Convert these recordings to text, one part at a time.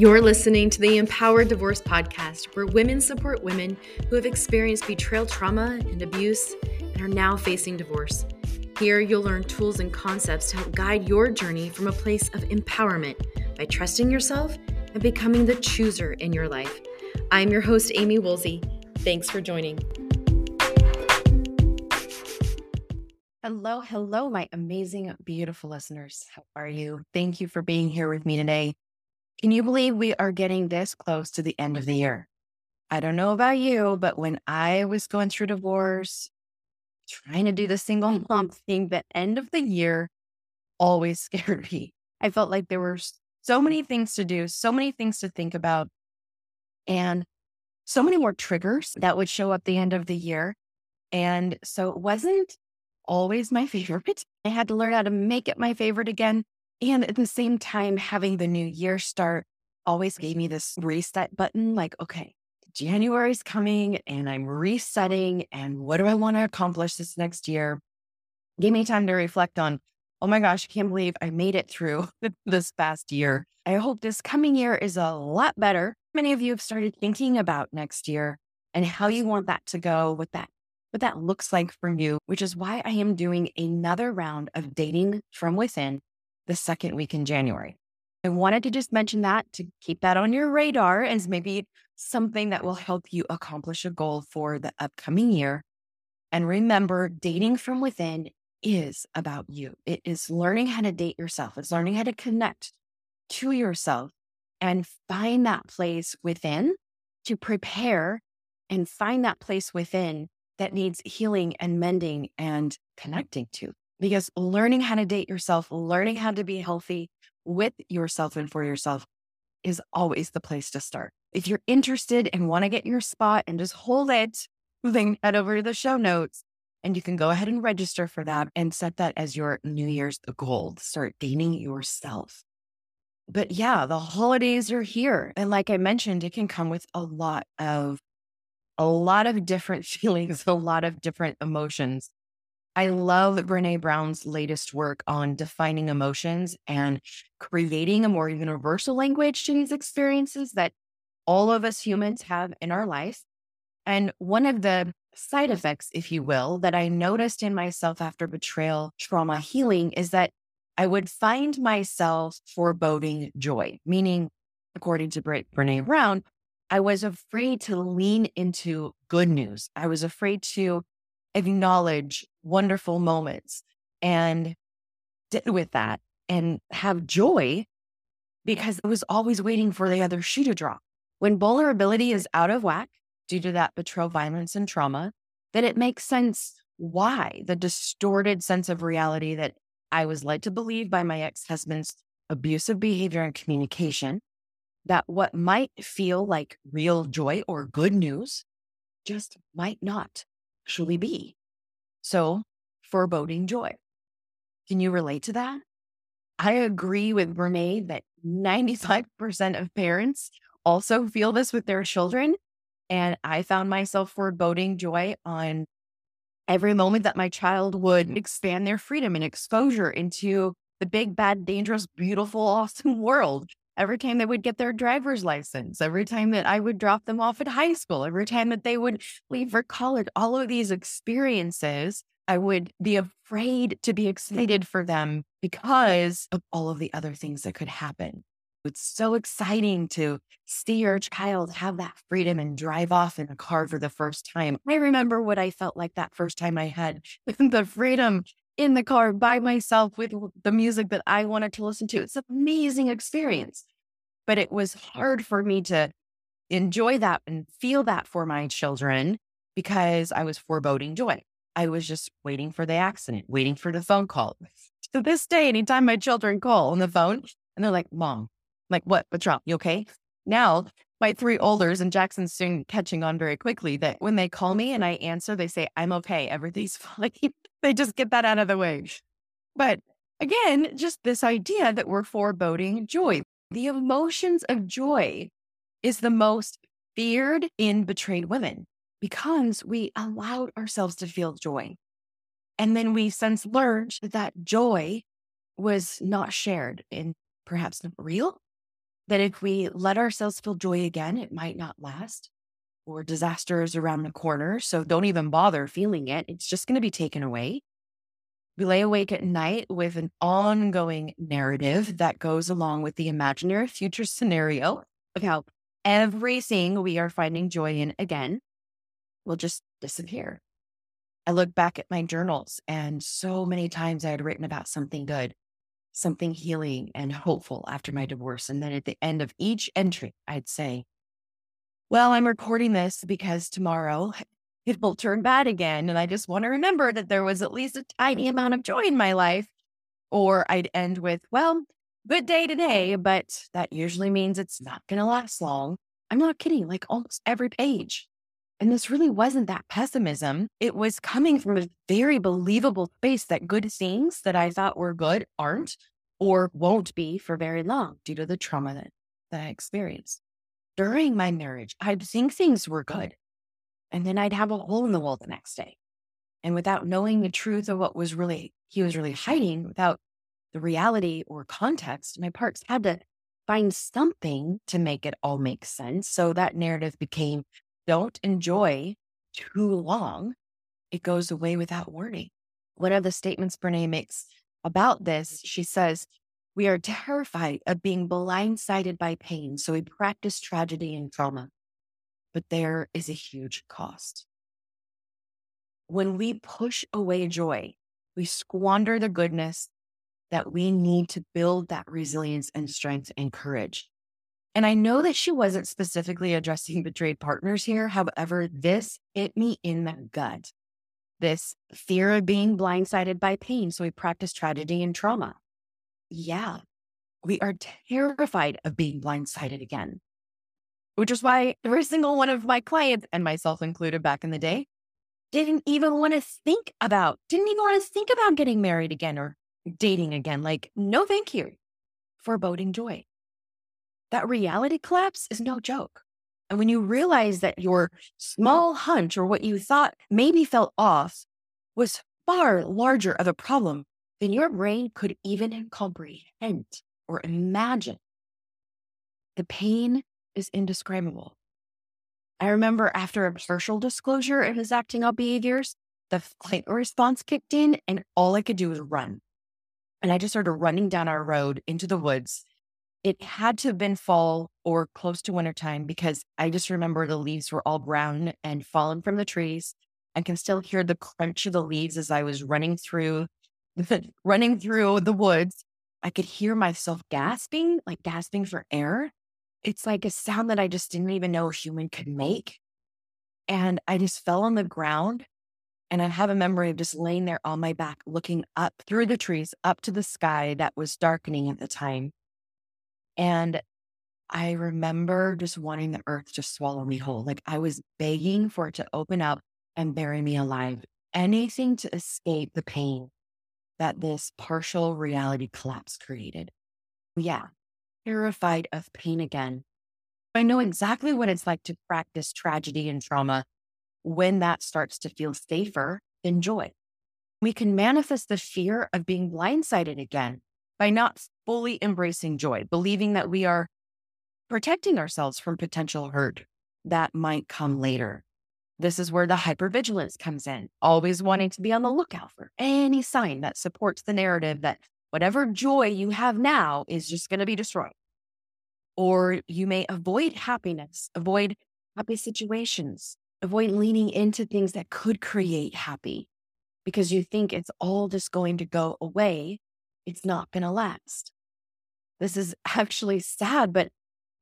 You're listening to the Empowered Divorce Podcast, where women support women who have experienced betrayal trauma and abuse and are now facing divorce. Here, you'll learn tools and concepts to help guide your journey from a place of empowerment by trusting yourself and becoming the chooser in your life. I'm your host, Amy Woolsey. Thanks for joining. Hello, hello, my amazing, beautiful listeners. How are you? Thank you for being here with me today. Can you believe we are getting this close to the end of the year? I don't know about you, but when I was going through divorce, trying to do the single mom thing, the end of the year always scared me. I felt like there were so many things to do, so many things to think about, and so many more triggers that would show up the end of the year. And so it wasn't always my favorite. I had to learn how to make it my favorite again. And at the same time, having the new year start always gave me this reset button like, okay, January's coming and I'm resetting. And what do I want to accomplish this next year? Gave me time to reflect on, oh my gosh, I can't believe I made it through this past year. I hope this coming year is a lot better. Many of you have started thinking about next year and how you want that to go, what that what that looks like for you, which is why I am doing another round of dating from within the second week in January. I wanted to just mention that to keep that on your radar as maybe something that will help you accomplish a goal for the upcoming year. And remember, dating from within is about you. It is learning how to date yourself, it's learning how to connect to yourself and find that place within to prepare and find that place within that needs healing and mending and connecting to because learning how to date yourself, learning how to be healthy with yourself and for yourself is always the place to start. If you're interested and want to get your spot and just hold it, then head over to the show notes and you can go ahead and register for that and set that as your New Year's goal. Start dating yourself. But yeah, the holidays are here. And like I mentioned, it can come with a lot of a lot of different feelings, a lot of different emotions. I love Brené Brown's latest work on defining emotions and creating a more universal language to these experiences that all of us humans have in our life. And one of the side effects, if you will, that I noticed in myself after betrayal trauma healing is that I would find myself foreboding joy, meaning, according to Brené Brown, I was afraid to lean into good news. I was afraid to acknowledge wonderful moments and sit with that and have joy because it was always waiting for the other shoe to drop. When vulnerability is out of whack due to that betrayal, violence, and trauma, then it makes sense why the distorted sense of reality that I was led to believe by my ex husband's abusive behavior and communication that what might feel like real joy or good news just might not actually be. So, foreboding joy. Can you relate to that? I agree with Brené that 95% of parents also feel this with their children. And I found myself foreboding joy on every moment that my child would mm-hmm. expand their freedom and exposure into the big, bad, dangerous, beautiful, awesome world every time they would get their driver's license, every time that I would drop them off at high school, every time that they would leave for college, all of these experiences, I would be afraid to be excited for them because of all of the other things that could happen. It's so exciting to see your child have that freedom and drive off in a car for the first time. I remember what I felt like that first time I had the freedom in the car by myself with the music that I wanted to listen to. It's an amazing experience. But it was hard for me to enjoy that and feel that for my children because I was foreboding joy. I was just waiting for the accident, waiting for the phone call. To this day, anytime my children call on the phone and they're like, Mom, I'm like, what? What's wrong? You okay? Now my three olders and Jackson's soon catching on very quickly that when they call me and I answer, they say, I'm okay. Everything's fine. they just get that out of the way. But again, just this idea that we're foreboding joy. The emotions of joy is the most feared in betrayed women because we allowed ourselves to feel joy. And then we since learned that joy was not shared and perhaps not real that if we let ourselves feel joy again, it might not last or disaster is around the corner. So don't even bother feeling it. It's just going to be taken away. We lay awake at night with an ongoing narrative that goes along with the imaginary future scenario of how everything we are finding joy in again will just disappear. I look back at my journals, and so many times I had written about something good, something healing and hopeful after my divorce. And then at the end of each entry, I'd say, Well, I'm recording this because tomorrow it will turn bad again. And I just want to remember that there was at least a tiny amount of joy in my life. Or I'd end with, Well, good day today, but that usually means it's not going to last long. I'm not kidding, like almost every page. And this really wasn't that pessimism. It was coming from a very believable space that good things that I thought were good aren't or won't be for very long due to the trauma that, that I experienced. During my marriage, I'd think things were good. And then I'd have a hole in the wall the next day. And without knowing the truth of what was really, he was really hiding, without the reality or context, my parts had to find something to make it all make sense. So that narrative became don't enjoy too long, it goes away without warning. One of the statements Brené makes about this, she says, We are terrified of being blindsided by pain, so we practice tragedy and trauma. But there is a huge cost. When we push away joy, we squander the goodness that we need to build that resilience and strength and courage. And I know that she wasn't specifically addressing betrayed partners here. However, this hit me in the gut. This fear of being blindsided by pain. So we practice tragedy and trauma. Yeah, we are terrified of being blindsided again, which is why every single one of my clients, and myself included back in the day, didn't even want to think about, didn't even want to think about getting married again or dating again. Like, no, thank you. Foreboding joy that reality collapse is no joke. And when you realize that your small hunch or what you thought maybe felt off was far larger of a problem than your brain could even comprehend or imagine, the pain is indescribable. I remember after a partial disclosure of his acting out behaviors, the flight response kicked in and all I could do was run. And I just started running down our road into the woods it had to have been fall or close to wintertime because I just remember the leaves were all brown and fallen from the trees. I can still hear the crunch of the leaves as I was running through running through the woods. I could hear myself gasping, like gasping for air. It's like a sound that I just didn't even know a human could make. And I just fell on the ground. And I have a memory of just laying there on my back, looking up through the trees, up to the sky that was darkening at the time. And I remember just wanting the earth to swallow me whole. Like I was begging for it to open up and bury me alive. Anything to escape the pain that this partial reality collapse created. Yeah, terrified of pain again. I know exactly what it's like to practice tragedy and trauma when that starts to feel safer than joy. We can manifest the fear of being blindsided again by not fully embracing joy, believing that we are protecting ourselves from potential hurt that might come later. This is where the hypervigilance comes in, always wanting to be on the lookout for any sign that supports the narrative that whatever joy you have now is just going to be destroyed. Or you may avoid happiness, avoid happy situations, avoid leaning into things that could create happy because you think it's all just going to go away it's not going to last. This is actually sad, but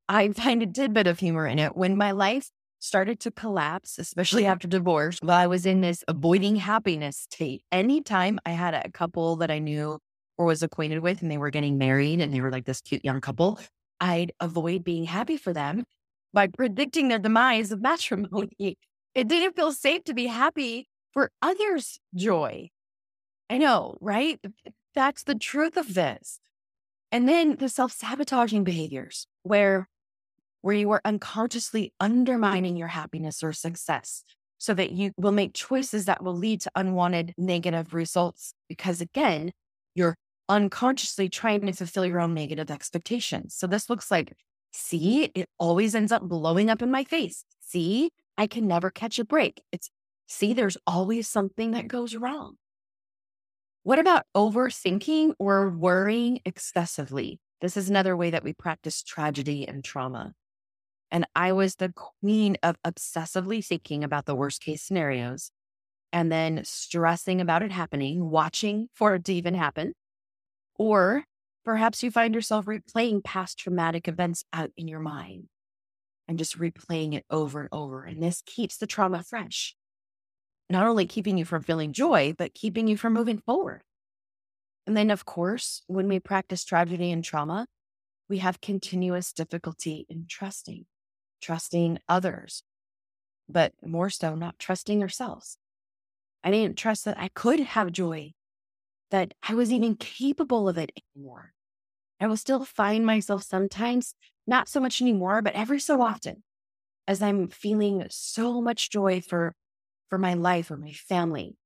I find a tidbit of humor in it. When my life started to collapse, especially after divorce, while I was in this avoiding happiness state, anytime I had a couple that I knew or was acquainted with and they were getting married and they were like this cute young couple, I'd avoid being happy for them by predicting their demise of matrimony. It didn't feel safe to be happy for others' joy. I know, right? That's the truth of this. And then the self sabotaging behaviors where, where you are unconsciously undermining your happiness or success so that you will make choices that will lead to unwanted negative results. Because again, you're unconsciously trying to fulfill your own negative expectations. So this looks like See, it always ends up blowing up in my face. See, I can never catch a break. It's see, there's always something that goes wrong. What about overthinking or worrying excessively? This is another way that we practice tragedy and trauma. And I was the queen of obsessively thinking about the worst case scenarios and then stressing about it happening, watching for it to even happen. Or perhaps you find yourself replaying past traumatic events out in your mind and just replaying it over and over. And this keeps the trauma fresh, not only keeping you from feeling joy, but keeping you from moving forward. And then, of course, when we practice tragedy and trauma, we have continuous difficulty in trusting, trusting others, but more so, not trusting ourselves. I didn't trust that I could have joy, that I was even capable of it anymore. I will still find myself sometimes, not so much anymore, but every so often, as I'm feeling so much joy for, for my life or my family,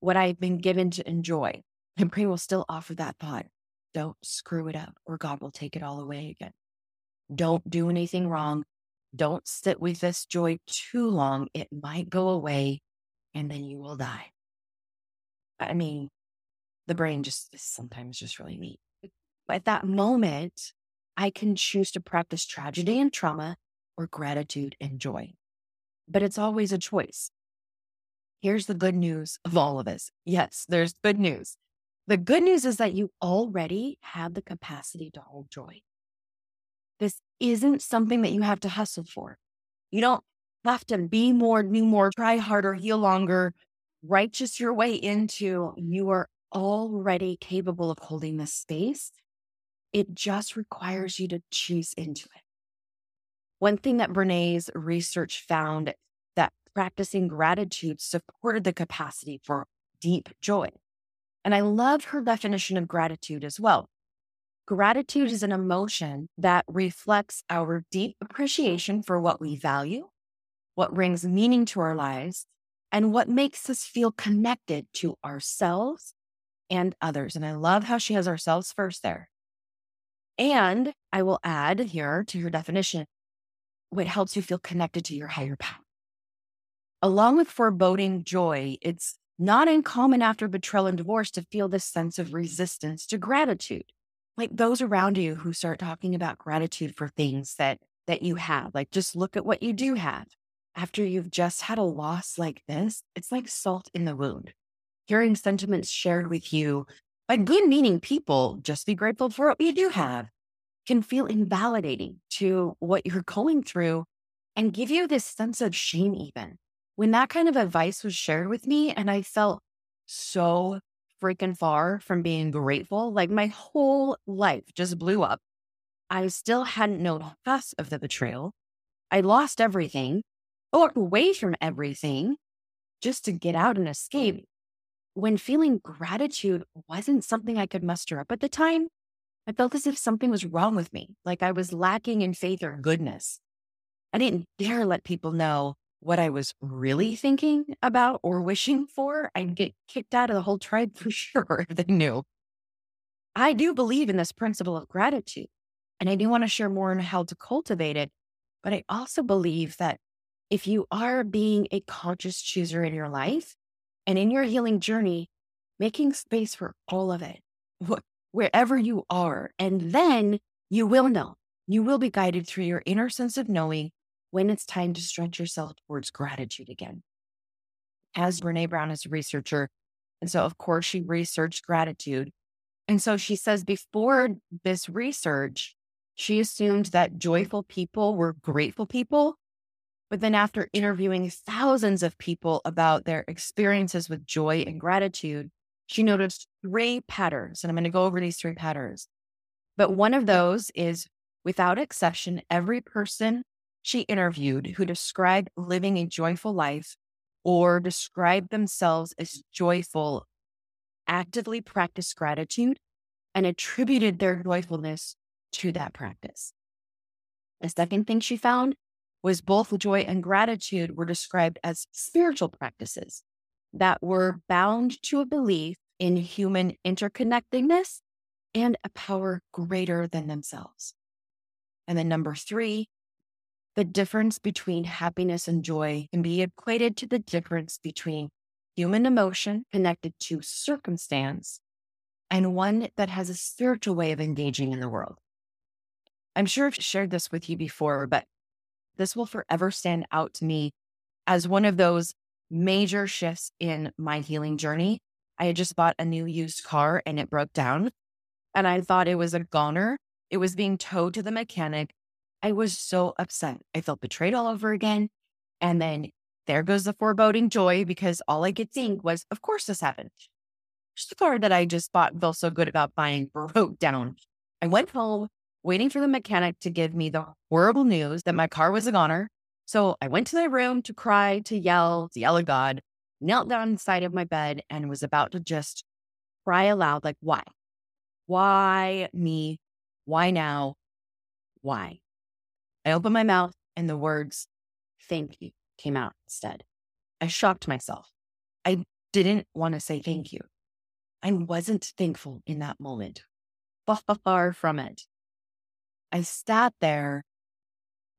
what I've been given to enjoy. And brain will still offer that thought. Don't screw it up or God will take it all away again. Don't do anything wrong. Don't sit with this joy too long. It might go away and then you will die. I mean, the brain just is sometimes just really neat. At that moment, I can choose to practice tragedy and trauma or gratitude and joy. But it's always a choice. Here's the good news of all of this. Yes, there's good news. The good news is that you already have the capacity to hold joy. This isn't something that you have to hustle for. You don't have to be more, do more, try harder, heal longer, righteous your way into. You are already capable of holding this space. It just requires you to choose into it. One thing that Brené's research found that practicing gratitude supported the capacity for deep joy. And I love her definition of gratitude as well. Gratitude is an emotion that reflects our deep appreciation for what we value, what brings meaning to our lives, and what makes us feel connected to ourselves and others. And I love how she has ourselves first there. And I will add here to your definition what helps you feel connected to your higher power. Along with foreboding joy, it's not uncommon after betrayal and divorce to feel this sense of resistance to gratitude. Like those around you who start talking about gratitude for things that that you have. Like just look at what you do have. After you've just had a loss like this, it's like salt in the wound. Hearing sentiments shared with you by good meaning people, just be grateful for what you do have, can feel invalidating to what you're going through and give you this sense of shame, even when that kind of advice was shared with me and I felt so freaking far from being grateful, like my whole life just blew up. I still hadn't known half of the betrayal. I lost everything, I walked away from everything just to get out and escape. When feeling gratitude wasn't something I could muster up at the time, I felt as if something was wrong with me, like I was lacking in faith or goodness. I didn't dare let people know what I was really thinking about or wishing for, I'd get kicked out of the whole tribe for sure if they knew. I do believe in this principle of gratitude, and I do want to share more on how to cultivate it. But I also believe that if you are being a conscious chooser in your life and in your healing journey, making space for all of it, wherever you are, and then you will know, you will be guided through your inner sense of knowing when it's time to stretch yourself towards gratitude again. As Brené Brown is a researcher, and so of course she researched gratitude. And so she says before this research, she assumed that joyful people were grateful people. But then after interviewing thousands of people about their experiences with joy and gratitude, she noticed three patterns. And I'm going to go over these three patterns. But one of those is without exception, every person she interviewed who described living a joyful life or described themselves as joyful actively practiced gratitude and attributed their joyfulness to that practice. The second thing she found was both joy and gratitude were described as spiritual practices that were bound to a belief in human interconnectedness and a power greater than themselves. And then number three, the difference between happiness and joy can be equated to the difference between human emotion connected to circumstance and one that has a spiritual way of engaging in the world. I'm sure I've shared this with you before, but this will forever stand out to me as one of those major shifts in my healing journey. I had just bought a new used car and it broke down, and I thought it was a goner. It was being towed to the mechanic. I was so upset. I felt betrayed all over again. And then there goes the foreboding joy because all I could think was, of course, this happened. The car that I just bought felt so good about buying broke down. I went home waiting for the mechanic to give me the horrible news that my car was a goner. So I went to my room to cry, to yell, to yell at God, knelt down inside of my bed and was about to just cry aloud, like, why? Why me? Why now? Why? I opened my mouth and the words, thank you, came out instead. I shocked myself. I didn't want to say thank you. I wasn't thankful in that moment. Far from it. I sat there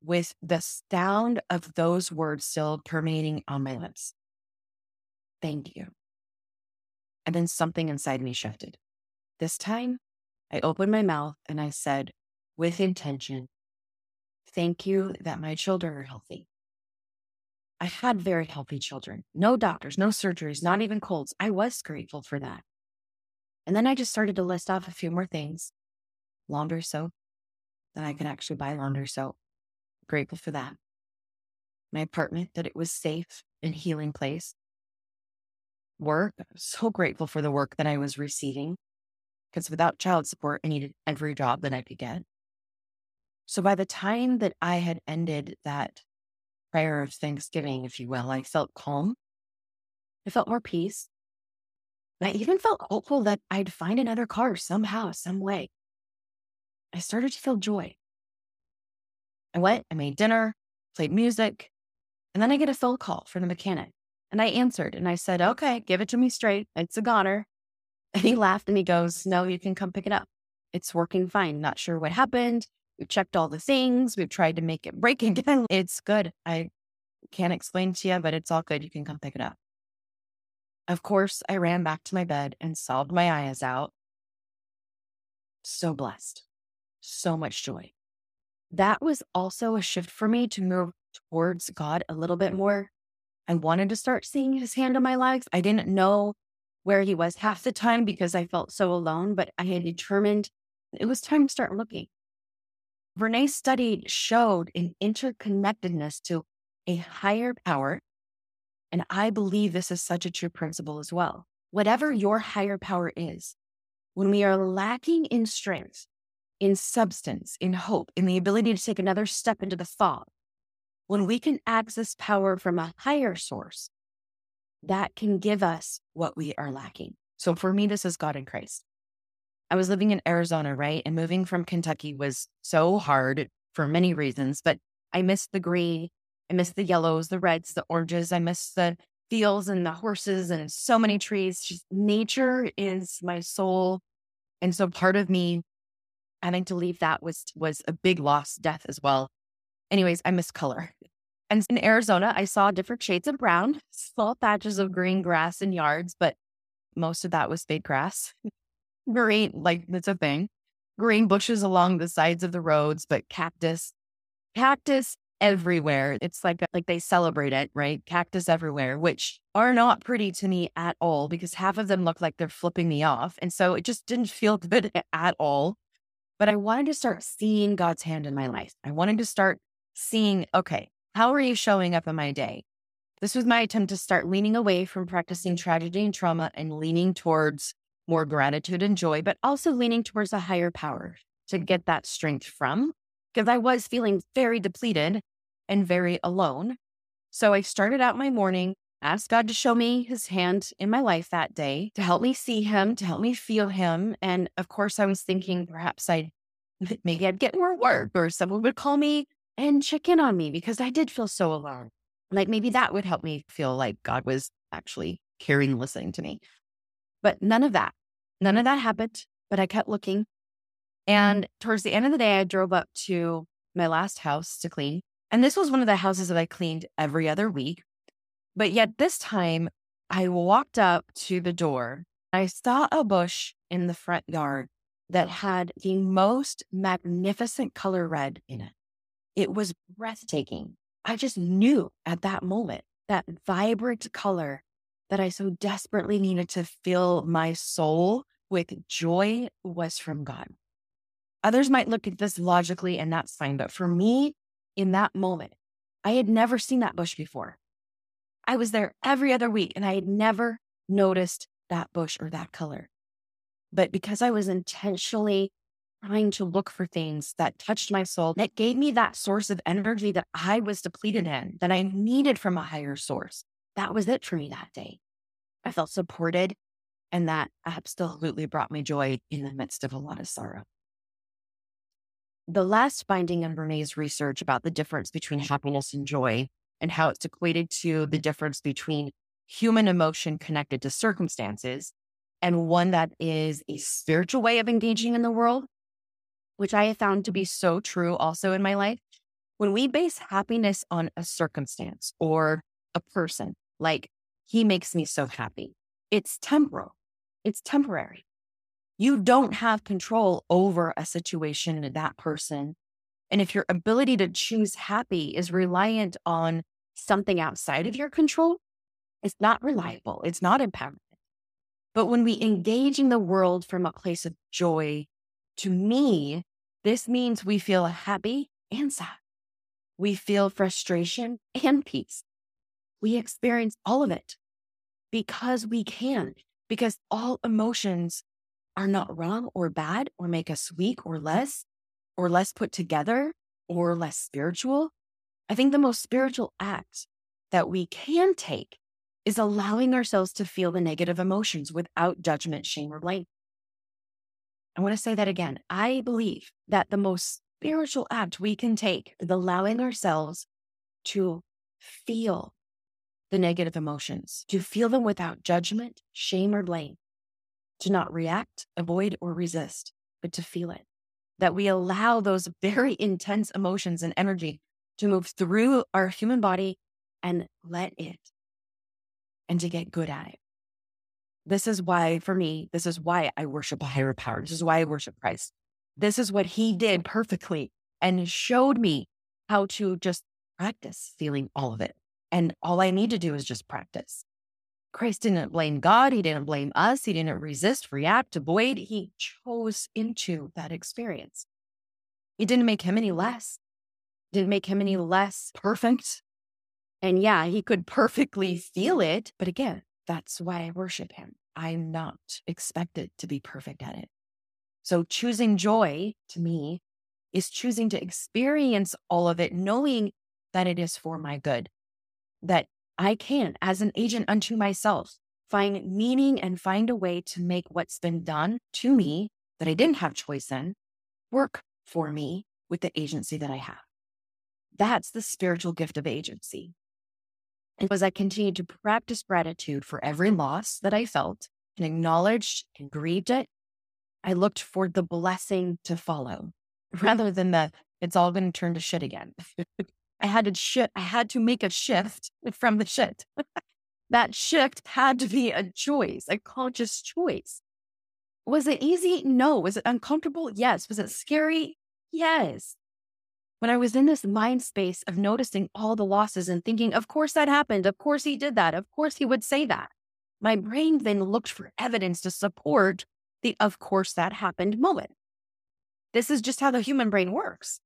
with the sound of those words still permeating on my lips. Thank you. And then something inside me shifted. This time, I opened my mouth and I said, with intention, Thank you that my children are healthy. I had very healthy children, no doctors, no surgeries, not even colds. I was grateful for that. And then I just started to list off a few more things laundry soap, that I could actually buy laundry soap. Grateful for that. My apartment, that it was safe and healing place. Work, so grateful for the work that I was receiving because without child support, I needed every job that I could get. So by the time that I had ended that prayer of thanksgiving, if you will, I felt calm. I felt more peace. I even felt hopeful that I'd find another car somehow, some way. I started to feel joy. I went, I made dinner, played music, and then I get a phone call from the mechanic. And I answered and I said, okay, give it to me straight. It's a goner. And he laughed and he goes, no, you can come pick it up. It's working fine. Not sure what happened. We've checked all the things. We've tried to make it break again. It's good. I can't explain to you, but it's all good. You can come pick it up. Of course, I ran back to my bed and sobbed my eyes out. So blessed so much joy. That was also a shift for me to move towards God a little bit more. I wanted to start seeing his hand in my life. I didn't know where he was half the time because I felt so alone, but I had determined it was time to start looking. Brené's study showed an interconnectedness to a higher power. And I believe this is such a true principle as well. Whatever your higher power is, when we are lacking in strength, in substance, in hope, in the ability to take another step into the fog. When we can access power from a higher source, that can give us what we are lacking. So for me, this is God in Christ. I was living in Arizona, right? And moving from Kentucky was so hard for many reasons, but I missed the green. I missed the yellows, the reds, the oranges. I missed the fields and the horses and so many trees. Just nature is my soul. And so part of me having to leave that was was a big loss, death as well. Anyways, I miss color. And in Arizona, I saw different shades of brown, small patches of green grass in yards, but most of that was fake grass. green, like that's a thing. Green bushes along the sides of the roads, but cactus, cactus everywhere. It's like like they celebrate it, right? Cactus everywhere, which are not pretty to me at all because half of them look like they're flipping me off. And so it just didn't feel good at all. But I wanted to start seeing God's hand in my life. I wanted to start seeing, okay, how are you showing up in my day? This was my attempt to start leaning away from practicing tragedy and trauma and leaning towards more gratitude and joy, but also leaning towards a higher power to get that strength from because I was feeling very depleted and very alone. So I started out my morning, asked God to show me his hand in my life that day, to help me see him, to help me feel him. And of course, I was thinking perhaps I'd maybe I'd get more work or someone would call me and check in on me because I did feel so alone. Like maybe that would help me feel like God was actually caring, listening to me. But none of that, none of that happened. But I kept looking. And towards the end of the day, I drove up to my last house to clean. And this was one of the houses that I cleaned every other week. But yet this time I walked up to the door. I saw a bush in the front yard that had the most magnificent color red in it. It was breathtaking. I just knew at that moment that vibrant color that I so desperately needed to fill my soul with joy was from God. Others might look at this logically and that's fine. But for me, in that moment, I had never seen that bush before. I was there every other week and I had never noticed that bush or that color. But because I was intentionally trying to look for things that touched my soul, that gave me that source of energy that I was depleted in, that I needed from a higher source. That was it for me that day. I felt supported, and that absolutely brought me joy in the midst of a lot of sorrow. The last finding in Brené's research about the difference between happiness and joy and how it's equated to the mm-hmm. difference between human emotion connected to circumstances and one that is a spiritual way of engaging in the world, which I have found to be mm-hmm. so true also in my life. When we base happiness on a circumstance or a person, like he makes me so happy, it's temporal, it's temporary. You don't have control over a situation, that person. And if your ability to choose happy is reliant on something outside of mm. your control, it's not reliable, it's not empowering. But when we engage in the world from a place of joy, to me, this means we feel happy and sad. We feel frustration and peace. We experience all of it because we can, because all emotions are not wrong or bad or make us weak or less or less put together or less spiritual. I think the most spiritual act that we can take is allowing ourselves to feel the negative emotions without judgment, shame, or blame. I want to say that again. I believe that the most spiritual act we can take is allowing ourselves to feel the negative emotions, to feel them without judgment, shame, or blame, to not react, avoid, or resist, but to feel it. That we allow those very intense emotions and energy to move through our human body and let it and to get good at it. This is why, for me, this is why I worship a higher power. This is why I worship Christ. This is what he did perfectly and showed me how to just practice feeling all of it. And all I need to do is just practice. Christ didn't blame God. He didn't blame us. He didn't resist, react, avoid. He chose into that experience. It didn't make him any less, didn't make him any mm. less perfect. And yeah, he could perfectly feel mm-hmm. it. But again, that's why I worship him. I'm not expected to be perfect at it. So choosing joy to me is choosing to experience all of it, knowing that it is for my good, that I can, as an agent unto myself, find meaning and find a way to make what's been done to me that I didn't have choice in work for me with the agency that I have. That's the spiritual gift of agency. And as I continued to practice gratitude for every loss that I felt and acknowledged and grieved it, I looked for the blessing to follow rather than the it's all going to turn to shit again. I had to shit, I had to make a shift from the shit. that shift had to be a choice, a conscious choice. Was it easy? No. Was it uncomfortable? Yes. Was it scary? Yes when I was in this mind space of noticing all the losses and thinking, of course that happened. Of course he did that. Of course he would say that. My brain then looked for evidence to support the of course that happened moment. This is just how the human brain works.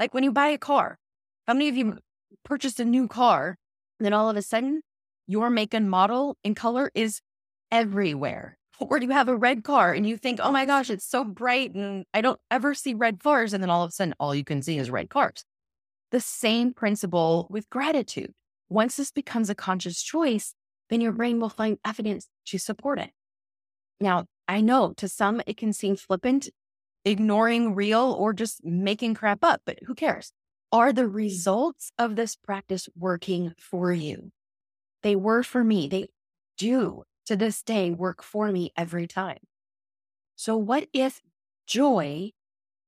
Like when you buy a car, how many of you purchased a new car and then all of a sudden your make and model and color is everywhere? Or do you have a red car and you think, oh my gosh, it's so bright and I don't ever see red cars. And then all of a sudden, all you can see is red cars. The same principle with gratitude. Once this becomes a conscious choice, then your brain will find evidence to support it. Now, I know to some it can seem flippant, ignoring real, or just making crap up, but who cares? Are the results of this practice working for you? They were for me. They do to this day work for me every time. So, what if joy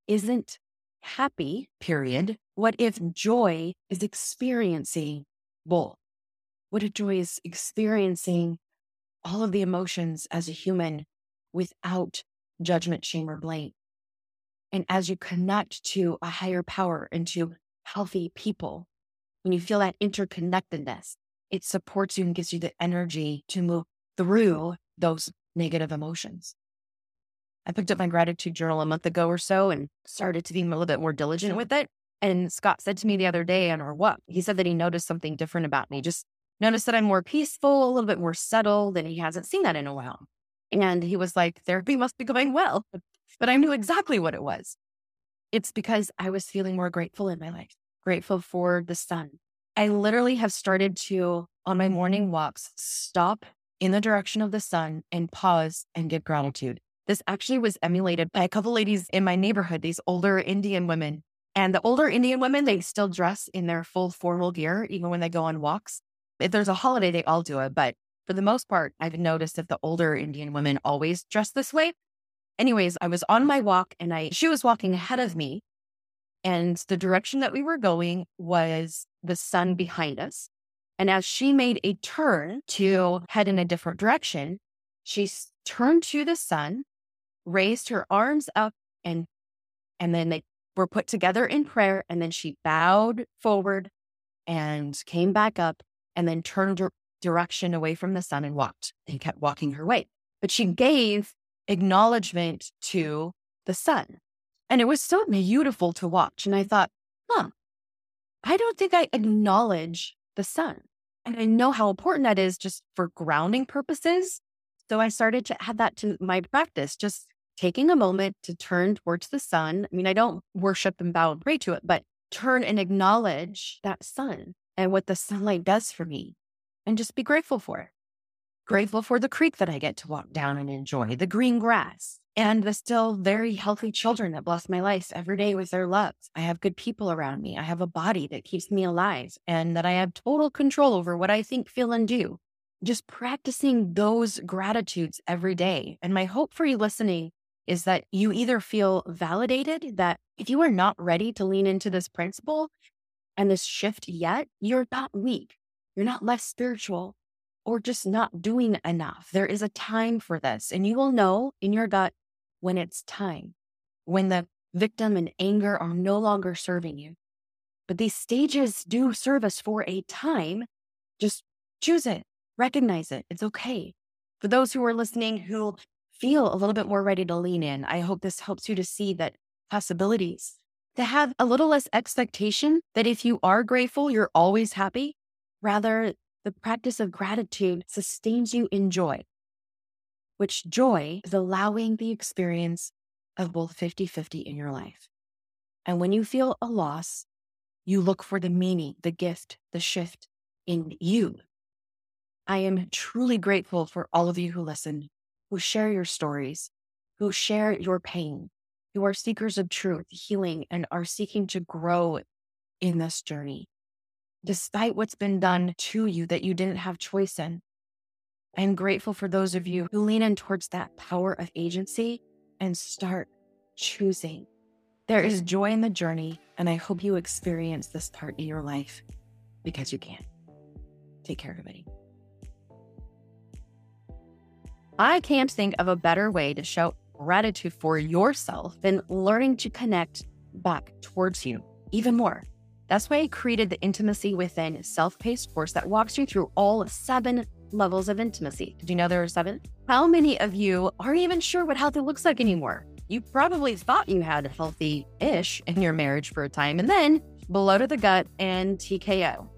isn't happy, period? What if joy is experiencing both? What if joy is experiencing all of the emotions as a human without judgment, shame, or blame? And as you connect to a higher power and to healthy people, when you feel that interconnectedness, it supports you and gives you the energy to move through those negative emotions. I picked up my gratitude journal a month ago or so and started to be a little bit more diligent with it. And Scott said to me the other day on our walk, he said that he noticed something different about me. Just noticed that I'm more peaceful, a little bit more settled, and he hasn't seen that in a while. And he was like, therapy must be going well. But I knew exactly what it was. It's because I was feeling more grateful in my life, grateful for the sun. I literally have started to, on my morning walks, stop in the direction of the sun and pause and give gratitude. This actually was emulated by a couple ladies in my neighborhood, these older Indian women. And the older Indian women, they still dress in their full formal gear, even when they go on walks. If there's a holiday, they all do it. But for the most part, I've noticed that the older Indian women always dress this way. Anyways, I was on my walk and I she was walking ahead of me. And the direction that we were going was the sun behind us. And as she made a turn to head in a different direction, she turned to the sun, raised her arms up, and and then they were put together in prayer. And then she bowed forward and came back up and then turned her direction away from the sun and walked and kept walking her way. But she gave acknowledgement to the sun. And it was so beautiful to watch. And I thought, huh, I don't think I acknowledge the sun. And I know how important that is just for grounding purposes. So I started to add that to my practice, just taking a moment to turn towards the sun. I mean, I don't worship and bow and pray to it, but turn and acknowledge that sun and what the sunlight does for me and just be grateful for it. Grateful for the creek that I get to walk down and enjoy, the green grass, and the still very healthy children that bless my life every day with their love. I have good people around me. I have a body that keeps me alive and that I have total control over what I think, feel, and do. Just practicing those gratitudes every day. And my hope for you listening is that you either feel validated that if you are not ready to lean into this principle and this shift yet, you're not weak. You're not less spiritual or just not doing enough. There is a time for this, and you will know in your gut when it's time, when the victim and anger are no longer serving you. But these stages do serve us for a time. Just choose it, recognize it. It's okay. For those who are listening who feel a little bit more ready to lean in, I hope this helps you to see that possibilities, to have a little less expectation that if you are grateful, you're always happy. Rather, the practice of gratitude sustains you in joy, which joy is allowing the experience of both 50 50 in your life. And when you feel a loss, you look for the meaning, the gift, the shift in you. I am truly grateful for all of you who listen, who share your stories, who share your pain, who are seekers of truth, healing, and are seeking to grow in this journey despite what's been done to you that you didn't have choice in. I'm grateful for those of you who lean in towards that power of agency and start choosing. There is joy in the journey, and I hope you experience this part in your life because you can. Take care, everybody. I can't think of a better way to show gratitude for yourself than learning to connect back towards you even more. That's why I created the Intimacy Within self paced course that walks you through all seven levels of intimacy. Did you know there are seven? How many of you aren't even sure what healthy looks like anymore? You probably thought you had healthy ish in your marriage for a time and then blow to the gut and TKO.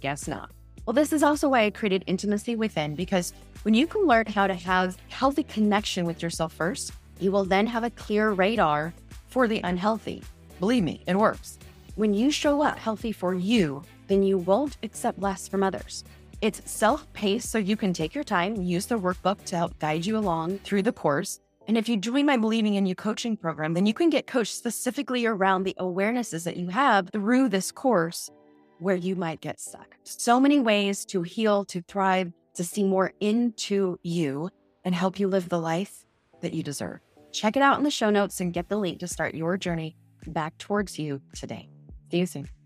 Guess not. Well, this is also why I created Intimacy Within because when you can learn how to have healthy connection with yourself first, you will then have a clear radar for the unhealthy. Believe me, it works. When you show up healthy for you, then you won't accept less from others. It's self paced, so you can take your time, use the workbook to help guide you along through the course. And if you join my Believing in You coaching program, then you can get coached specifically around the awarenesses that you have through this course where you might get stuck. So many ways to heal, to thrive, to see more into you and help you live the life that you deserve. Check it out in the show notes and get the link to start your journey back towards you today. See you soon.